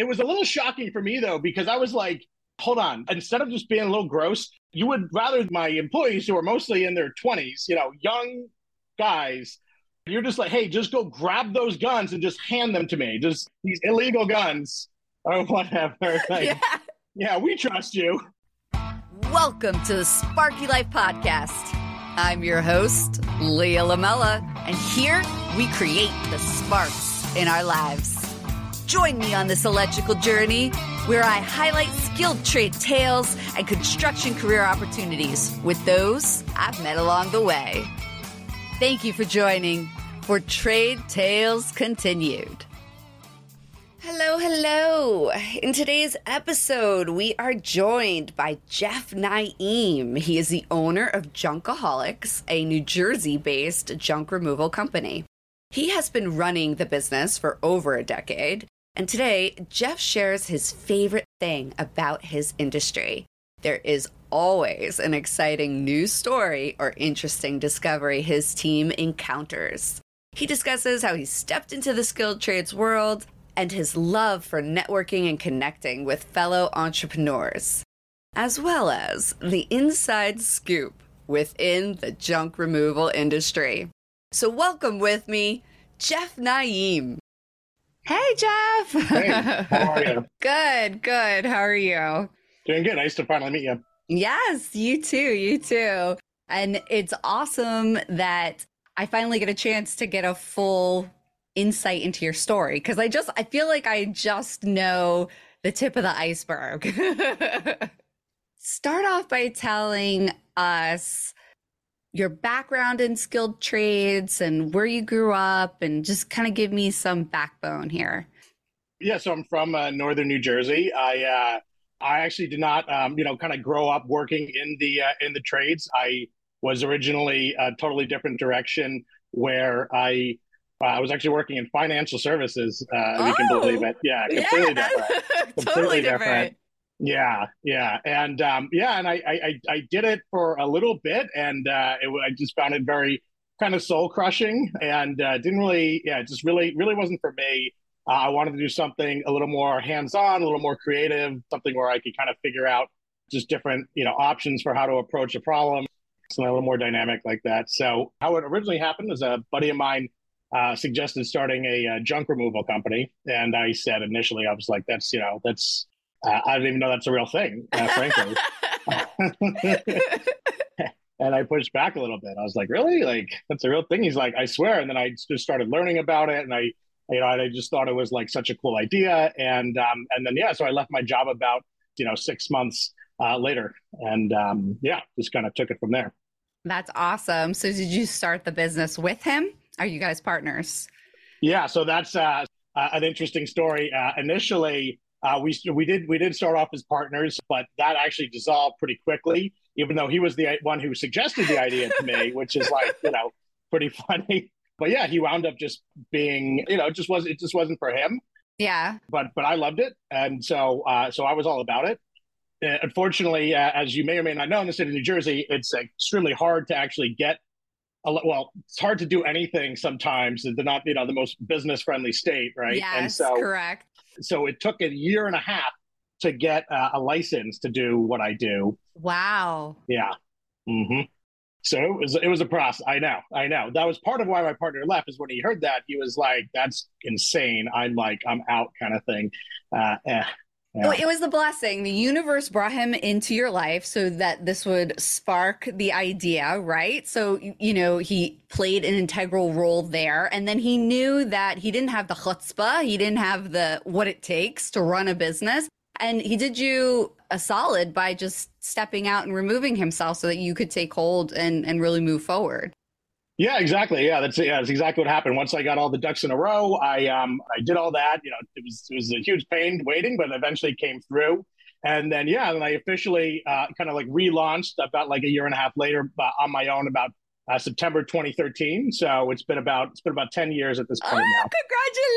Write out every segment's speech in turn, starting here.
it was a little shocking for me though, because I was like, hold on, instead of just being a little gross, you would rather my employees who are mostly in their 20s, you know, young guys, you're just like, hey, just go grab those guns and just hand them to me. Just these illegal guns or whatever. Like, yeah. yeah, we trust you. Welcome to the Sparky Life Podcast. I'm your host, Lia Lamela, and here we create the sparks in our lives. Join me on this electrical journey where I highlight skilled trade tales and construction career opportunities with those I've met along the way. Thank you for joining for Trade Tales Continued. Hello, hello. In today's episode, we are joined by Jeff Naeem. He is the owner of Junk-A-Haulics, a New Jersey based junk removal company. He has been running the business for over a decade and today, Jeff shares his favorite thing about his industry. There is always an exciting new story or interesting discovery his team encounters. He discusses how he stepped into the skilled trades world and his love for networking and connecting with fellow entrepreneurs, as well as the inside scoop within the junk removal industry. So, welcome with me, Jeff Naeem. Hey, Jeff. Hey, how are you? good, good. How are you? Doing good. Nice to finally meet you. Yes, you too. You too. And it's awesome that I finally get a chance to get a full insight into your story because I just, I feel like I just know the tip of the iceberg. Start off by telling us your background in skilled trades and where you grew up and just kind of give me some backbone here. Yeah, so I'm from uh, northern New Jersey. I uh, I actually did not, um, you know, kind of grow up working in the uh, in the trades. I was originally a totally different direction where I uh, I was actually working in financial services. Uh, oh, you can believe it. Yeah, completely yeah. different. completely totally different. different. Yeah, yeah, and um, yeah, and I, I I did it for a little bit, and uh, it, I just found it very kind of soul crushing, and uh, didn't really, yeah, it just really really wasn't for me. Uh, I wanted to do something a little more hands on, a little more creative, something where I could kind of figure out just different you know options for how to approach a problem, something a little more dynamic like that. So how it originally happened was a buddy of mine uh, suggested starting a, a, uh, junk removal company, and I said initially I was like, that's you know that's uh, I didn't even know that's a real thing, uh, frankly. and I pushed back a little bit. I was like, "Really? Like that's a real thing?" He's like, "I swear." And then I just started learning about it, and I, you know, I just thought it was like such a cool idea. And um, and then yeah, so I left my job about you know six months uh, later, and um, yeah, just kind of took it from there. That's awesome. So did you start the business with him? Are you guys partners? Yeah, so that's uh, an interesting story. Uh, initially, uh, we we did we did start off as partners, but that actually dissolved pretty quickly. Even though he was the one who suggested the idea to me, which is like you know pretty funny. But yeah, he wound up just being you know it just was it just wasn't for him. Yeah. But but I loved it, and so uh, so I was all about it. Uh, unfortunately, uh, as you may or may not know, in the state of New Jersey, it's extremely hard to actually get. A, well, it's hard to do anything sometimes. They're not, you know, the most business friendly state, right? Yes, and so, correct so it took a year and a half to get uh, a license to do what I do. Wow. Yeah. Mm-hmm. So it was it was a process. I know, I know. That was part of why my partner left. Is when he heard that he was like, "That's insane." I'm like, "I'm out," kind of thing. Uh, eh. Yeah. It was the blessing. The universe brought him into your life so that this would spark the idea, right? So, you know, he played an integral role there. And then he knew that he didn't have the chutzpah, he didn't have the what it takes to run a business. And he did you a solid by just stepping out and removing himself so that you could take hold and, and really move forward. Yeah, exactly. Yeah, that's yeah, that's exactly what happened. Once I got all the ducks in a row, I um I did all that. You know, it was it was a huge pain waiting, but eventually came through. And then yeah, then I officially uh, kind of like relaunched about like a year and a half later uh, on my own about uh, September 2013. So it's been about it's been about 10 years at this point oh, now.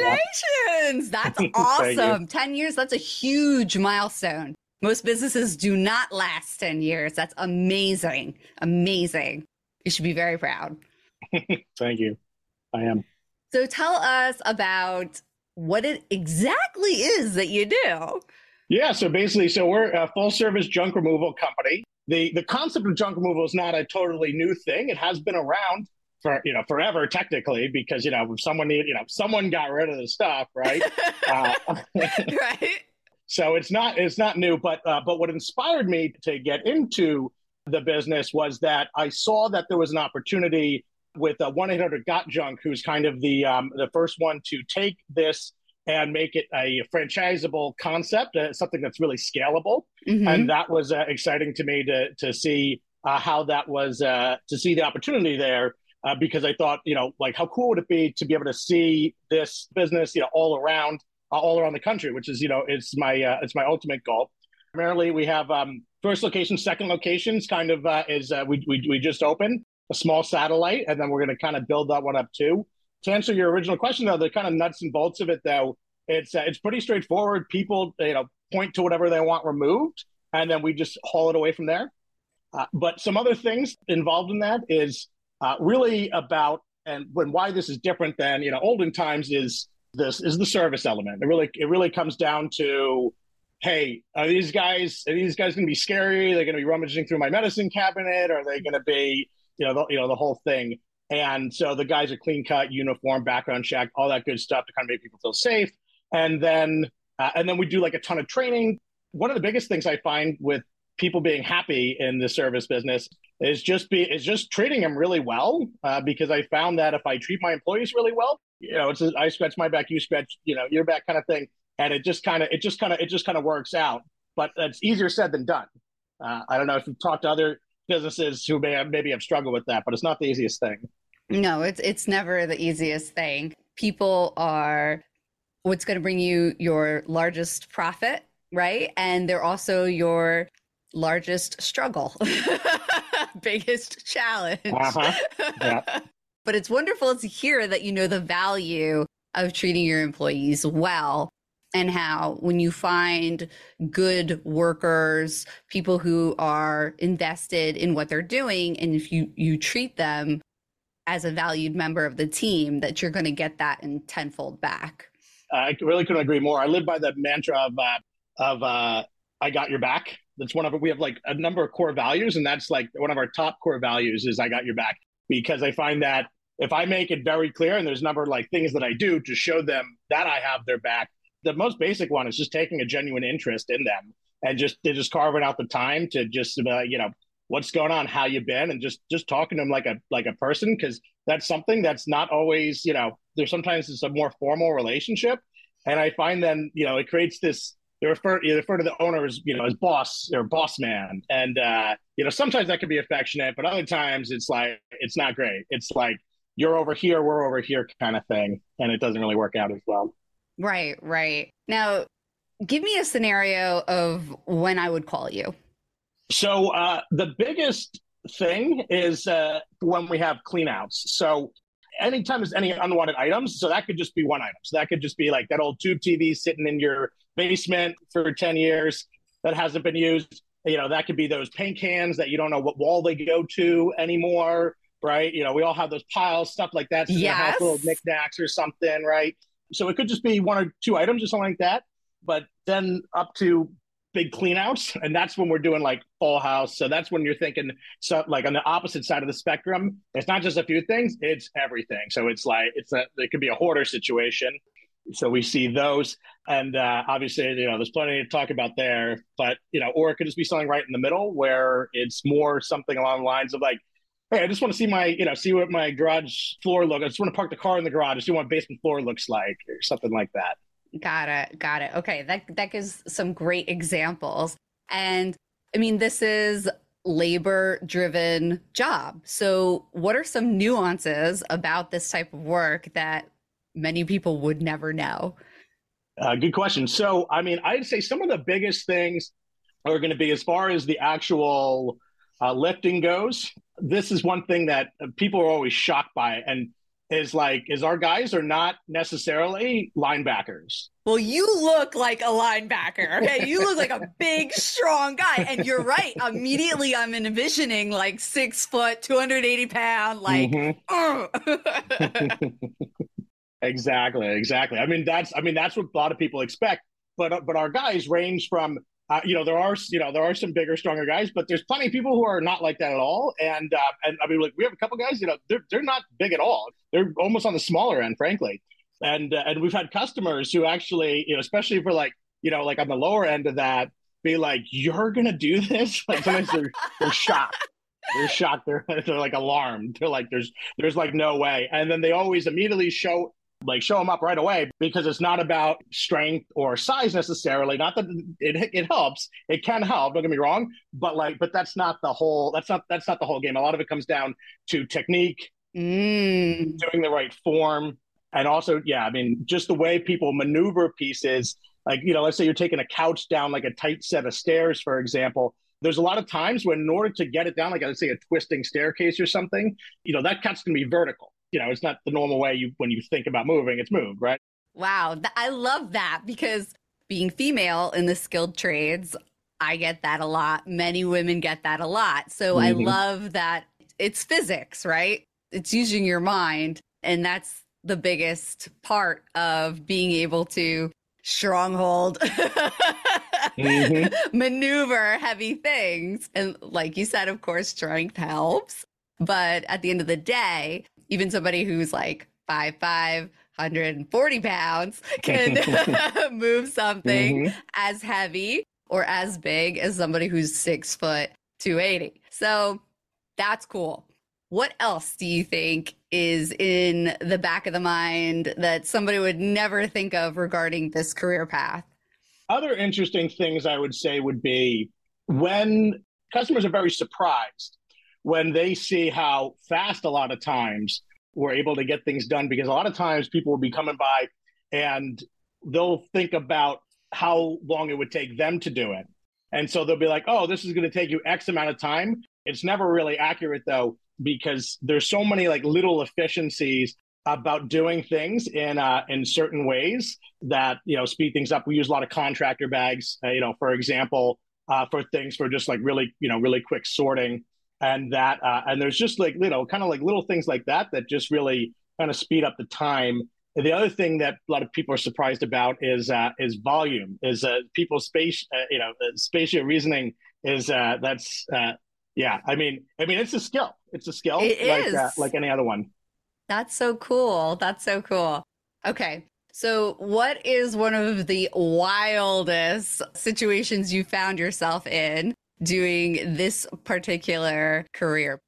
Congratulations! Yeah. That's awesome. 10 years. That's a huge milestone. Most businesses do not last 10 years. That's amazing. Amazing. You should be very proud. Thank you. I am. So tell us about what it exactly is that you do. Yeah, so basically, so we're a full service junk removal company. The the concept of junk removal is not a totally new thing. It has been around for you know forever technically because you know if someone need you know someone got rid of the stuff right uh, right so it's not it's not new but uh, but what inspired me to get into the business was that I saw that there was an opportunity with uh, 1-800 got junk who's kind of the um, the first one to take this and make it a franchisable concept, uh, something that's really scalable. Mm-hmm. And that was uh, exciting to me to to see uh, how that was uh, to see the opportunity there. Uh, because I thought, you know, like how cool would it be to be able to see this business, you know, all around, uh, all around the country, which is, you know, it's my it's my ultimate goal. Primarily, we have um, first location, second locations, kind of is we, we we just opened a small satellite, and then we're going to kind of build that one up too to answer your original question, though, the kind of nuts and bolts of it, though, it's uh, it's pretty straightforward. People, you know, point to whatever they want removed, and then we just haul it away from there. Uh, but some other things involved in that is uh, really about and when why this is different than you know olden times is this is the service element. It really it really comes down to hey, are these guys are these guys going to be scary? They're going to be rummaging through my medicine cabinet? Are they going to be you know the, you know the whole thing? And so the guys are clean cut, uniform, background check, all that good stuff to kind of make people feel safe. And then uh, and then we do like a ton of training. One of the biggest things I find with people being happy in the service business is just be is just treating them really well uh, because I found that if I treat my employees really well, you know, it's a, I scratch my back, you scratch, you know, your back kind of thing, and it just kind of it just kind of it just kind of works out. But it's easier said than done. Uh, I don't know if you've talked to other businesses who may have, maybe have struggled with that, but it's not the easiest thing. No, it's it's never the easiest thing. People are what's going to bring you your largest profit, right? And they're also your largest struggle, biggest challenge. Uh-huh. Yeah. but it's wonderful to hear that you know the value of treating your employees well and how when you find good workers people who are invested in what they're doing and if you you treat them as a valued member of the team that you're going to get that in tenfold back. I really couldn't agree more. I live by the mantra of uh, of uh, "I got your back." That's one of we have like a number of core values, and that's like one of our top core values is "I got your back" because I find that if I make it very clear, and there's a number of like things that I do to show them that I have their back. The most basic one is just taking a genuine interest in them and just they're just carving out the time to just uh, you know what's going on, how you been, and just just talking to them like a like a person because that's something that's not always you know there's sometimes it's a more formal relationship, and I find then you know it creates this. They refer you refer to the owner as you know as boss or boss man, and uh, you know sometimes that can be affectionate, but other times it's like it's not great. It's like you're over here, we're over here kind of thing, and it doesn't really work out as well. Right, right. Now, give me a scenario of when I would call you. So uh, the biggest thing is uh, when we have cleanouts. So anytime there's any unwanted items, so that could just be one item. So that could just be like that old tube TV sitting in your basement for 10 years that hasn't been used. You know, that could be those paint cans that you don't know what wall they go to anymore, right? You know, we all have those piles, stuff like that. So yes. little knickknacks or something, right? So it could just be one or two items or something like that. But then up to big cleanouts, and that's when we're doing like full house. So that's when you're thinking so like on the opposite side of the spectrum. It's not just a few things; it's everything. So it's like it's a it could be a hoarder situation. So we see those, and uh, obviously, you know, there's plenty to talk about there. But you know, or it could just be something right in the middle where it's more something along the lines of like, hey, I just want to see my, you know, see what my garage floor look. I just want to park the car in the garage, see what my basement floor looks like, or something like that. Got it. Got it. Okay. That that gives some great examples. And I mean, this is labor driven job. So what are some nuances about this type of work that many people would never know? Uh, good question. So, I mean, I'd say some of the biggest things are going to be as far as the actual uh, lifting goes. This is one thing that people are always shocked by. And is like is our guys are not necessarily linebackers. Well, you look like a linebacker. Okay, you look like a big, strong guy, and you're right. Immediately, I'm envisioning like six foot, 280 pound, like. Mm-hmm. Exactly, exactly. I mean, that's I mean that's what a lot of people expect. But but our guys range from uh, you know there are you know there are some bigger, stronger guys, but there's plenty of people who are not like that at all. And uh, and I mean, like we have a couple guys, you know, they're they're not big at all. They're almost on the smaller end, frankly. And uh, and we've had customers who actually, you know, especially for like you know like on the lower end of that, be like, "You're gonna do this?" Like sometimes they're they're shocked. They're shocked. They're they're like alarmed. They're like, "There's there's like no way." And then they always immediately show like show them up right away because it's not about strength or size necessarily. Not that it it helps, it can help. Don't get me wrong, but like, but that's not the whole. That's not that's not the whole game. A lot of it comes down to technique, mm. doing the right form, and also, yeah, I mean, just the way people maneuver pieces. Like you know, let's say you're taking a couch down like a tight set of stairs, for example. There's a lot of times when, in order to get it down, like let's say a twisting staircase or something, you know, that couch can be vertical you know, it's not the normal way you when you think about moving, it's moved, right? Wow, I love that because being female in the skilled trades, I get that a lot. Many women get that a lot. So mm-hmm. I love that it's physics, right? It's using your mind and that's the biggest part of being able to stronghold mm-hmm. maneuver heavy things and like you said of course strength helps but at the end of the day even somebody who's like five five 140 pounds can move something mm-hmm. as heavy or as big as somebody who's six foot 280 so that's cool. What else do you think is in the back of the mind that somebody would never think of regarding this career path? Other interesting things i would say would be when customers are very surprised when they see how fast a lot of times we're able to get things done because a lot of times people will be coming by and they'll think about how long it would take them to do it. And so they'll be like, oh, this is going to take you X amount of time. It's never really accurate though, because there's so many like little efficiencies about doing things in uh, in certain ways that you know speed things up. We use a lot of contractor bags, uh, you know, for example, uh, for things for just like really you know really quick sorting and that uh, and there's just like you know kind of like little things like that that just really kind of speed up the time. The other thing that a lot of people are surprised about is uh, is volume is uh, people's space uh, you know uh, spatial reasoning is uh, that's uh, yeah i mean i mean it's a skill. It's a skill it like is. Uh, like any other one. That's so cool. That's so cool. Okay so, what is one of the wildest situations you found yourself in doing this particular career?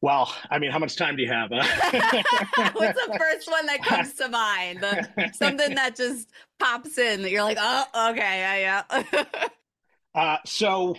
Well, I mean, how much time do you have? Huh? What's the first one that comes to mind? The, something that just pops in that you're like, oh, okay, yeah, yeah. uh, so,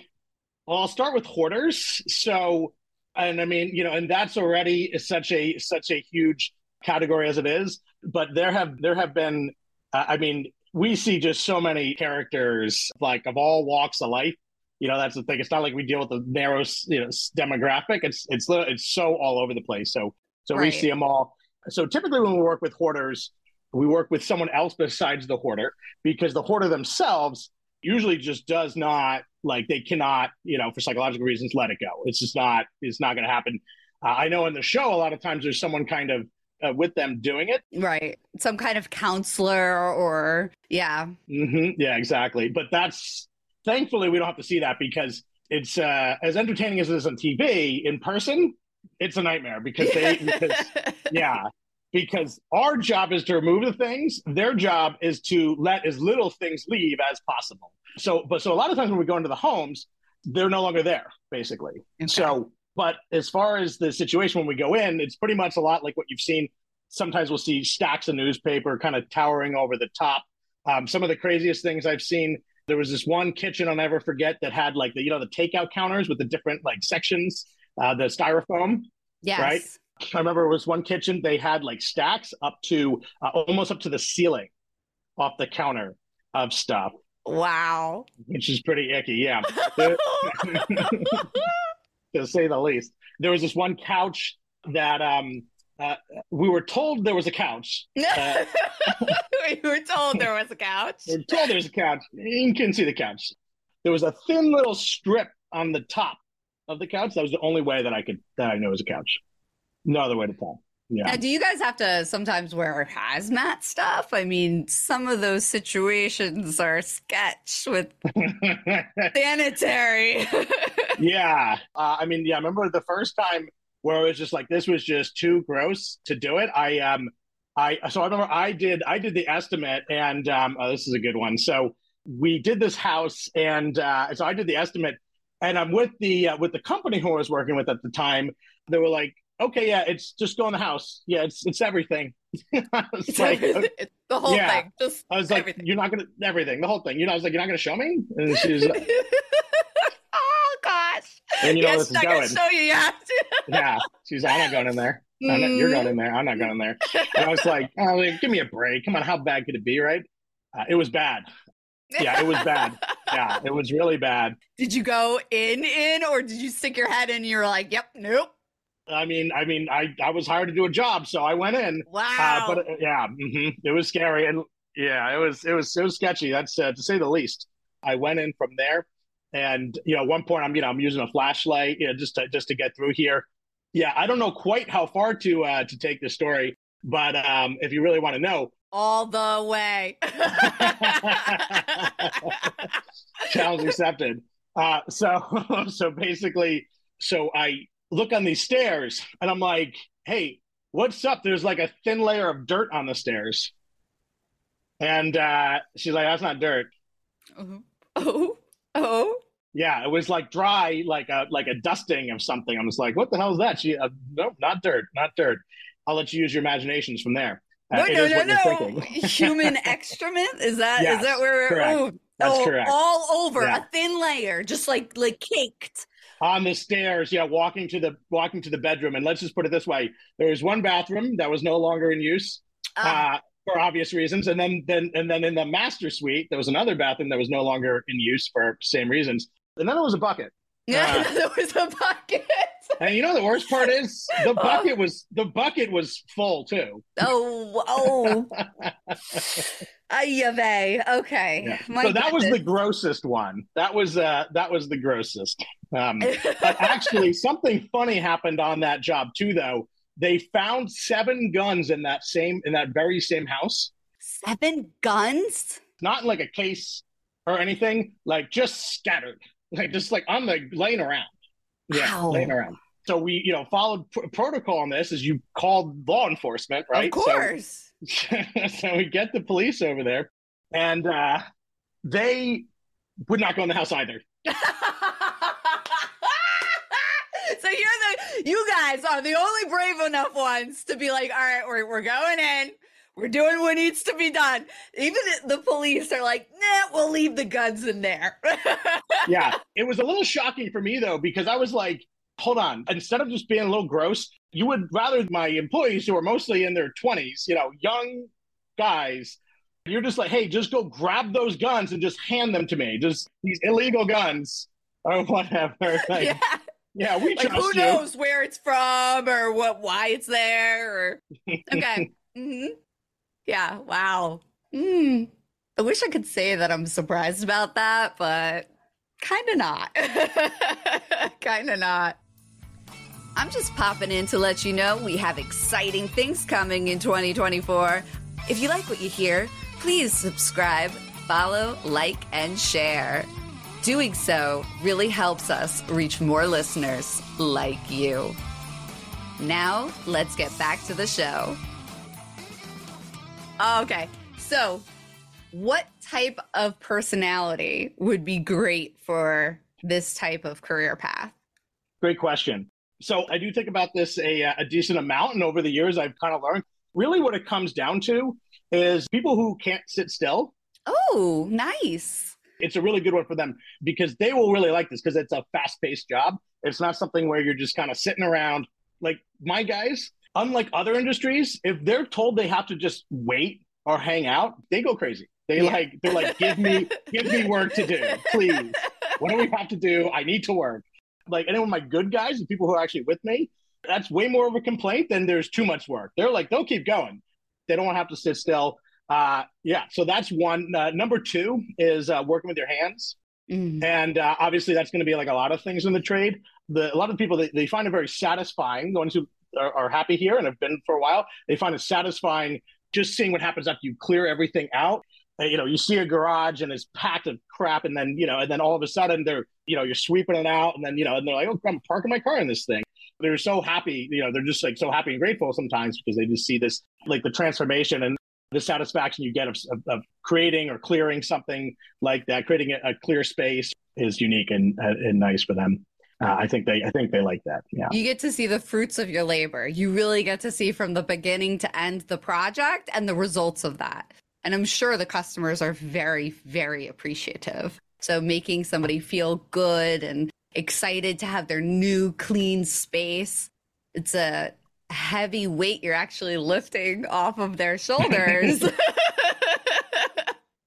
well, I'll start with hoarders. So, and I mean, you know, and that's already such a such a huge category as it is. But there have there have been, uh, I mean, we see just so many characters like of all walks of life you know, that's the thing. It's not like we deal with a narrow, you know, demographic. It's it's it's so all over the place. So so right. we see them all. So typically, when we work with hoarders, we work with someone else besides the hoarder because the hoarder themselves usually just does not like they cannot, you know, for psychological reasons, let it go. It's just not. It's not going to happen. Uh, I know in the show, a lot of times there's someone kind of uh, with them doing it. Right. Some kind of counselor or, yeah. Mm-hmm. Yeah, exactly. But that's Thankfully, we don't have to see that because it's uh, as entertaining as it is on TV. In person, it's a nightmare because they, because, yeah, because our job is to remove the things. Their job is to let as little things leave as possible. So, but so a lot of times when we go into the homes, they're no longer there, basically. Okay. So, but as far as the situation when we go in, it's pretty much a lot like what you've seen. Sometimes we'll see stacks of newspaper kind of towering over the top. Um, some of the craziest things I've seen there was this one kitchen I'll never forget that had like the you know the takeout counters with the different like sections, uh, the styrofoam. Yes. Right. I remember it was one kitchen they had like stacks up to uh, almost up to the ceiling off the counter of stuff. Wow. Which is pretty icky, yeah. to say the least. There was this one couch that um uh, we were told there was a couch. Uh, we were told there was a couch. we were told there was a couch. You couldn't see the couch. There was a thin little strip on the top of the couch. That was the only way that I could that I know was a couch. No other way to tell. Yeah. Now, do you guys have to sometimes wear hazmat stuff? I mean, some of those situations are sketch with sanitary. yeah. Uh, I mean, yeah, I remember the first time where it was just like this was just too gross to do it. I um I so I remember I did I did the estimate and um oh, this is a good one. So we did this house and uh so I did the estimate and I'm with the uh, with the company who I was working with at the time. They were like, "Okay, yeah, it's just go in the house. Yeah, it's it's everything." I was It's like, everything. It's the whole Yeah. thing. Just I was like, everything. "You're not gonna everything, the whole thing." You know, I was like, "You're not gonna show me?" And she was, gosh. and you know where yes, this is going. you. To. yeah, she's like, "I'm not going in there. I'm not, you're going in there. I'm not going in there." And I was like, oh, like, "Give me a break. Come on, how bad could it be?" Right? Uh, it was bad. Yeah, it was bad. Yeah, it was really bad. Did you go in in or did you stick your head in and you were like, "Yep, nope." I mean, I mean, I I was hired to do a job, so I went in. Wow. Uh, but uh, yeah, hmm it was scary, and yeah, it was it was it was sketchy. That's uh, to say the least. I went in from there, and you know, at one point I'm you know I'm using a flashlight, you know, just to just to get through here. Yeah, I don't know quite how far to uh, to take this story, but um, if you really want to know, All the way. challenge accepted. Uh, so so basically, so I look on these stairs, and I'm like, hey, what's up? There's like a thin layer of dirt on the stairs. And uh, she's like, that's not dirt. oh, oh, oh. Yeah, it was like dry, like a like a dusting of something. I was like, what the hell is that? She, uh, nope, not dirt, not dirt. I'll let you use your imaginations from there. Uh, No, no, no, no. Human excrement? Is that is Yes, that where we're correct. oh, That's oh, correct. all over Yeah. a thin layer, just like like caked. on the stairs, yeah, walking to the walking to the bedroom. And let's just put it this way: there was one bathroom that was no longer in use Ah, uh, for obvious reasons, and then then and then in the master suite there was another bathroom that was no longer in use for same reasons. And then there was a bucket. yeah, uh, there was a bucket. And you know the worst part is the bucket was the bucket was full too. Oh, oh. Ayave. Okay. Yeah. So that was the grossest one. That was uh that was the grossest. Um, but actually, something funny happened on that job too. Though they found seven guns in that same in that very same house. Seven guns? not in like a case or anything, like just scattered, like just like on the laying around. Yeah, Wow. laying around. So we, you know, followed pr- protocol on this as you called law enforcement, right? Of course. So, so we get the police over there, and uh, they would not go in the house either. so you're the you guys are the only brave enough ones to be like, all right, we're we're going in. We're doing what needs to be done. Even the police are like, nah, we'll leave the guns in there. yeah, it was a little shocking for me though because I was like, hold on, instead of just being a little gross, you would rather my employees who are mostly in their twenties, you know, young guys. You're just like, hey, just go grab those guns and just hand them to me. Just these illegal guns or whatever. Like, yeah. Yeah. we Like trust who you. knows where it's from or what why it's there or okay. hmm Yeah, wow. Mm. I wish I could say that I'm surprised about that, but kind of not. kind of not. I'm just popping in to let you know we have exciting things coming in 2024. If you like what you hear, please subscribe, follow, like, and share. Doing so really helps us reach more listeners like you. Now, let's get back to the show. Okay, so what type of personality would be great for this type of career path? Great question. So I do think about this a, a decent amount, and over the years, I've kind of learned really what it comes down to is people who can't sit still. Oh, nice. It's a really good one for them because they will really like this because it's a fast paced job. It's not something where you're just kind of sitting around. Like my guys, unlike other industries, if they're told they have to just wait or hang out, they go crazy. They Yeah. like they're like, give me give me work to do, please. What do we have to do? I need to work. Like any of my good guys, the people who are actually with me, that's way more of a complaint than there's too much work. They're like, they'll keep going. They don't want to have to sit still. Uh, yeah, so that's one. Uh, number two is uh, working with your hands. Mm. And uh, obviously, that's going to be like a lot of things in the trade. The, a lot of people they, they find it very satisfying. The ones who are, are happy here and have been for a while. They find it satisfying just seeing what happens after you clear everything out you know, you see a garage and it's packed of crap, and then you know, and then all of a sudden they're, you know, you're sweeping it out, and then you know, and they're like, oh, I'm parking my car in this thing. They're so happy, you know, they're just like so happy and grateful sometimes because they just see this, like the transformation and the satisfaction you get of, of, of creating or clearing something like that, creating a, a clear space is unique and and nice for them. Uh, I think they I think they like that. Yeah. You get to see the fruits of your labor. You really get to see from the beginning to end the project and the results of that. And I'm sure the customers are very, very appreciative. So making somebody feel good and excited to have their new clean space, it's a heavy weight you're actually lifting off of their shoulders.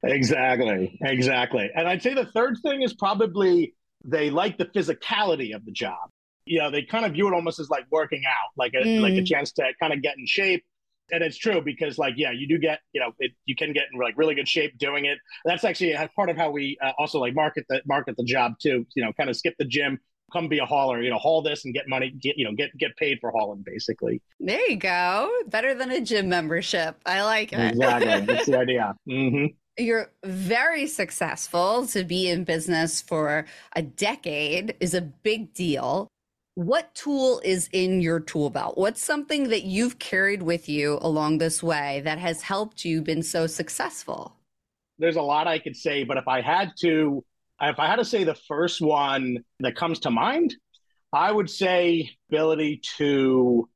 exactly. Exactly. And I'd say the third thing is probably they like the physicality of the job. You know, they kind of view it almost as like working out, like a mm. like a chance to kind of get in shape and it's true because like yeah you do get you know it, you can get in like really good shape doing it that's actually part of how we uh, also like market the market the job too you know kind of skip the gym come be a hauler you know haul this and get money get you know get get paid for hauling basically. There you go. Better than a gym membership. I like it. Exactly. That's the idea. Mm-hmm. You're very successful to be in business for a decade is a big deal. What tool is in your tool belt? What's something that you've carried with you along this way that has helped you been so successful? There's a lot I could say, but if I had to, if I had to say the first one that comes to mind, I would say ability to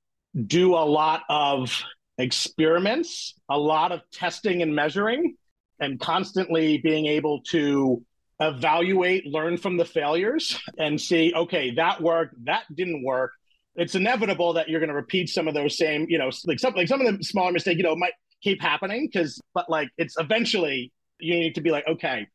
do a lot of experiments, a lot of testing and measuring, and constantly being able to evaluate, learn from the failures, and see, okay, that worked, that didn't work. It's inevitable that you're going to repeat some of those same, you know, like some like some of the smaller mistakes, you know, might keep happening because, but like it's eventually you need to be like, okay,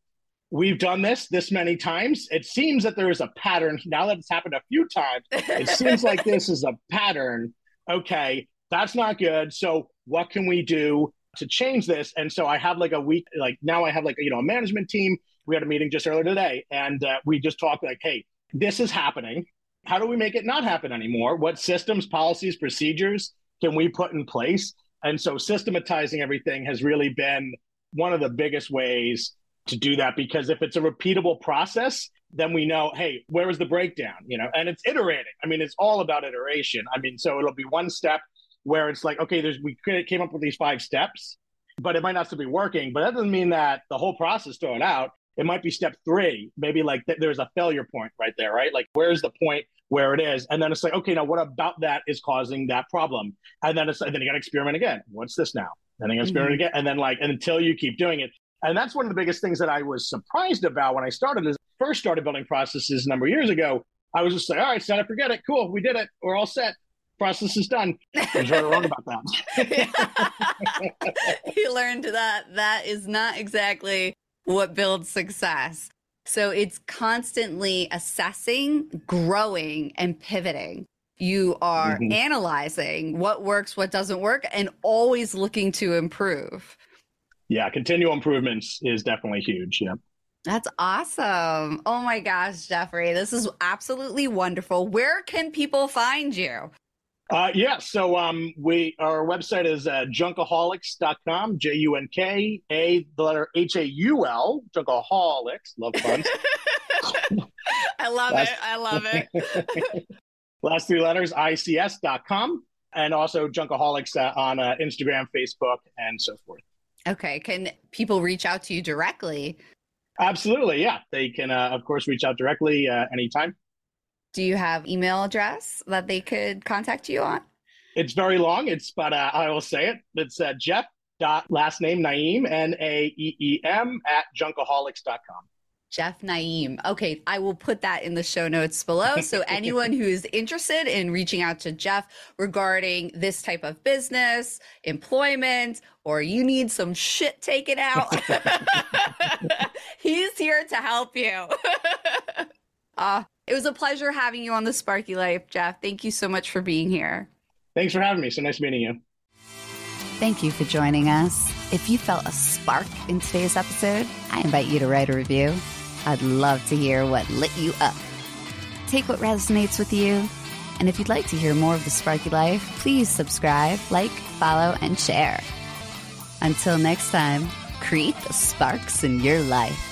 we've done this this many times. It seems that there is a pattern now that it's happened a few times. It seems like this is a pattern. Okay, that's not good. So what can we do to change this? And so I have like a week, like now I have like you know a management team we had a meeting just earlier today, and uh, we just talked like, hey, this is happening. How do we make it not happen anymore? What systems, policies, procedures can we put in place? And so systematizing everything has really been one of the biggest ways to do that because if it's a repeatable process, then we know, hey, where is the breakdown? You know, and it's iterating. I mean, it's all about iteration. I mean, so it'll be one step where it's like, okay, there's we came up with these five steps, but it might not still be working. But that doesn't mean that the whole process thrown out it might be step three maybe like th- there's a failure point right there right like where's the point where it is and then it's like okay now what about that is causing that problem and then it's and then you got to experiment again what's this now and then you experiment mm-hmm. again and then like until you keep doing it and that's one of the biggest things that i was surprised about when i started is first started building processes a number of years ago i was just like all right set it forget it cool we did it we're all set process is done. There's nothing wrong about that. you learned that that is not exactly what builds success. So it's constantly assessing, growing, and pivoting. You are mm-hmm. analyzing what works, what doesn't work, and always looking to improve. Yeah, continual improvements is definitely huge. Yeah. That's awesome. Oh my gosh, Jeffrey, this is absolutely wonderful. Where can people find you? Uh, yeah, so um, we our website is uh, junkahaulics.com, J U N K A, the letter H A U L, junkahaulics. Love fun. I love last, it. I love it. last three letters, ICS.com, and also Junkahaulics uh, on uh, Instagram, Facebook, and so forth. Okay. Can people reach out to you directly? Absolutely. Yeah. They can, uh, of course, reach out directly uh, anytime. Do you have email address that they could contact you on? It's very long. It's but uh, I will say it. It's uh, Jeff dot last name Naeem N A E E M at junkahaulics.com. Jeff Naeem. Okay, I will put that in the show notes below. So anyone who is interested in reaching out to Jeff regarding this type of business, employment, or you need some shit taken out, he's here to help you. uh, it was a pleasure having you on the Sparky Life, Jeff. Thank you so much for being here. Thanks for having me. So nice meeting you. Thank you for joining us. If you felt a spark in today's episode, I invite you to write a review. I'd love to hear what lit you up. Take what resonates with you And if you'd like to hear more of The Sparky Life, please subscribe, like, follow, and share. Until next time, create the sparks in your life.